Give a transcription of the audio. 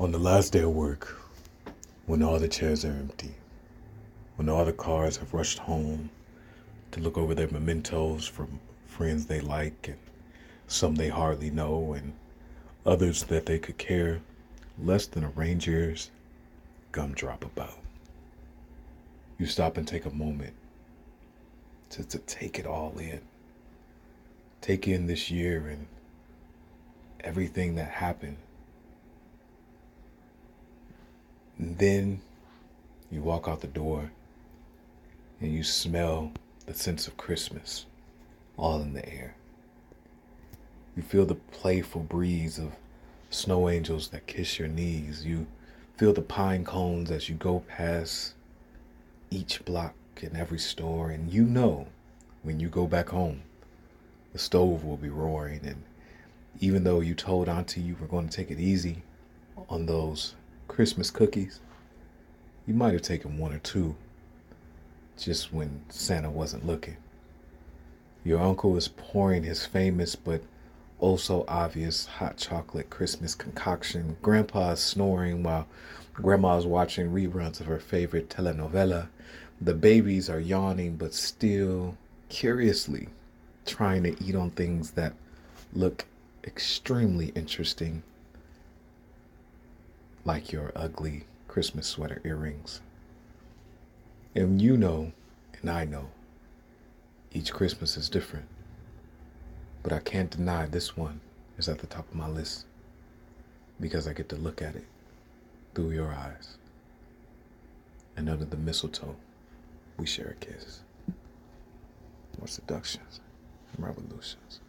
On the last day of work, when all the chairs are empty, when all the cars have rushed home to look over their mementos from friends they like and some they hardly know and others that they could care less than a ranger's gumdrop about. You stop and take a moment to, to take it all in. Take in this year and everything that happened And then you walk out the door and you smell the sense of Christmas all in the air. You feel the playful breeze of snow angels that kiss your knees. You feel the pine cones as you go past each block and every store. And you know when you go back home, the stove will be roaring. And even though you told Auntie you were going to take it easy on those Christmas cookies. You might have taken one or two just when Santa wasn't looking. Your uncle is pouring his famous but also obvious hot chocolate Christmas concoction. Grandpa's snoring while Grandma's watching reruns of her favorite telenovela. The babies are yawning but still curiously trying to eat on things that look extremely interesting like your ugly Christmas sweater earrings. And you know, and I know, each Christmas is different. But I can't deny this one is at the top of my list because I get to look at it through your eyes. And under the mistletoe, we share a kiss. Moore seductions and revolutions.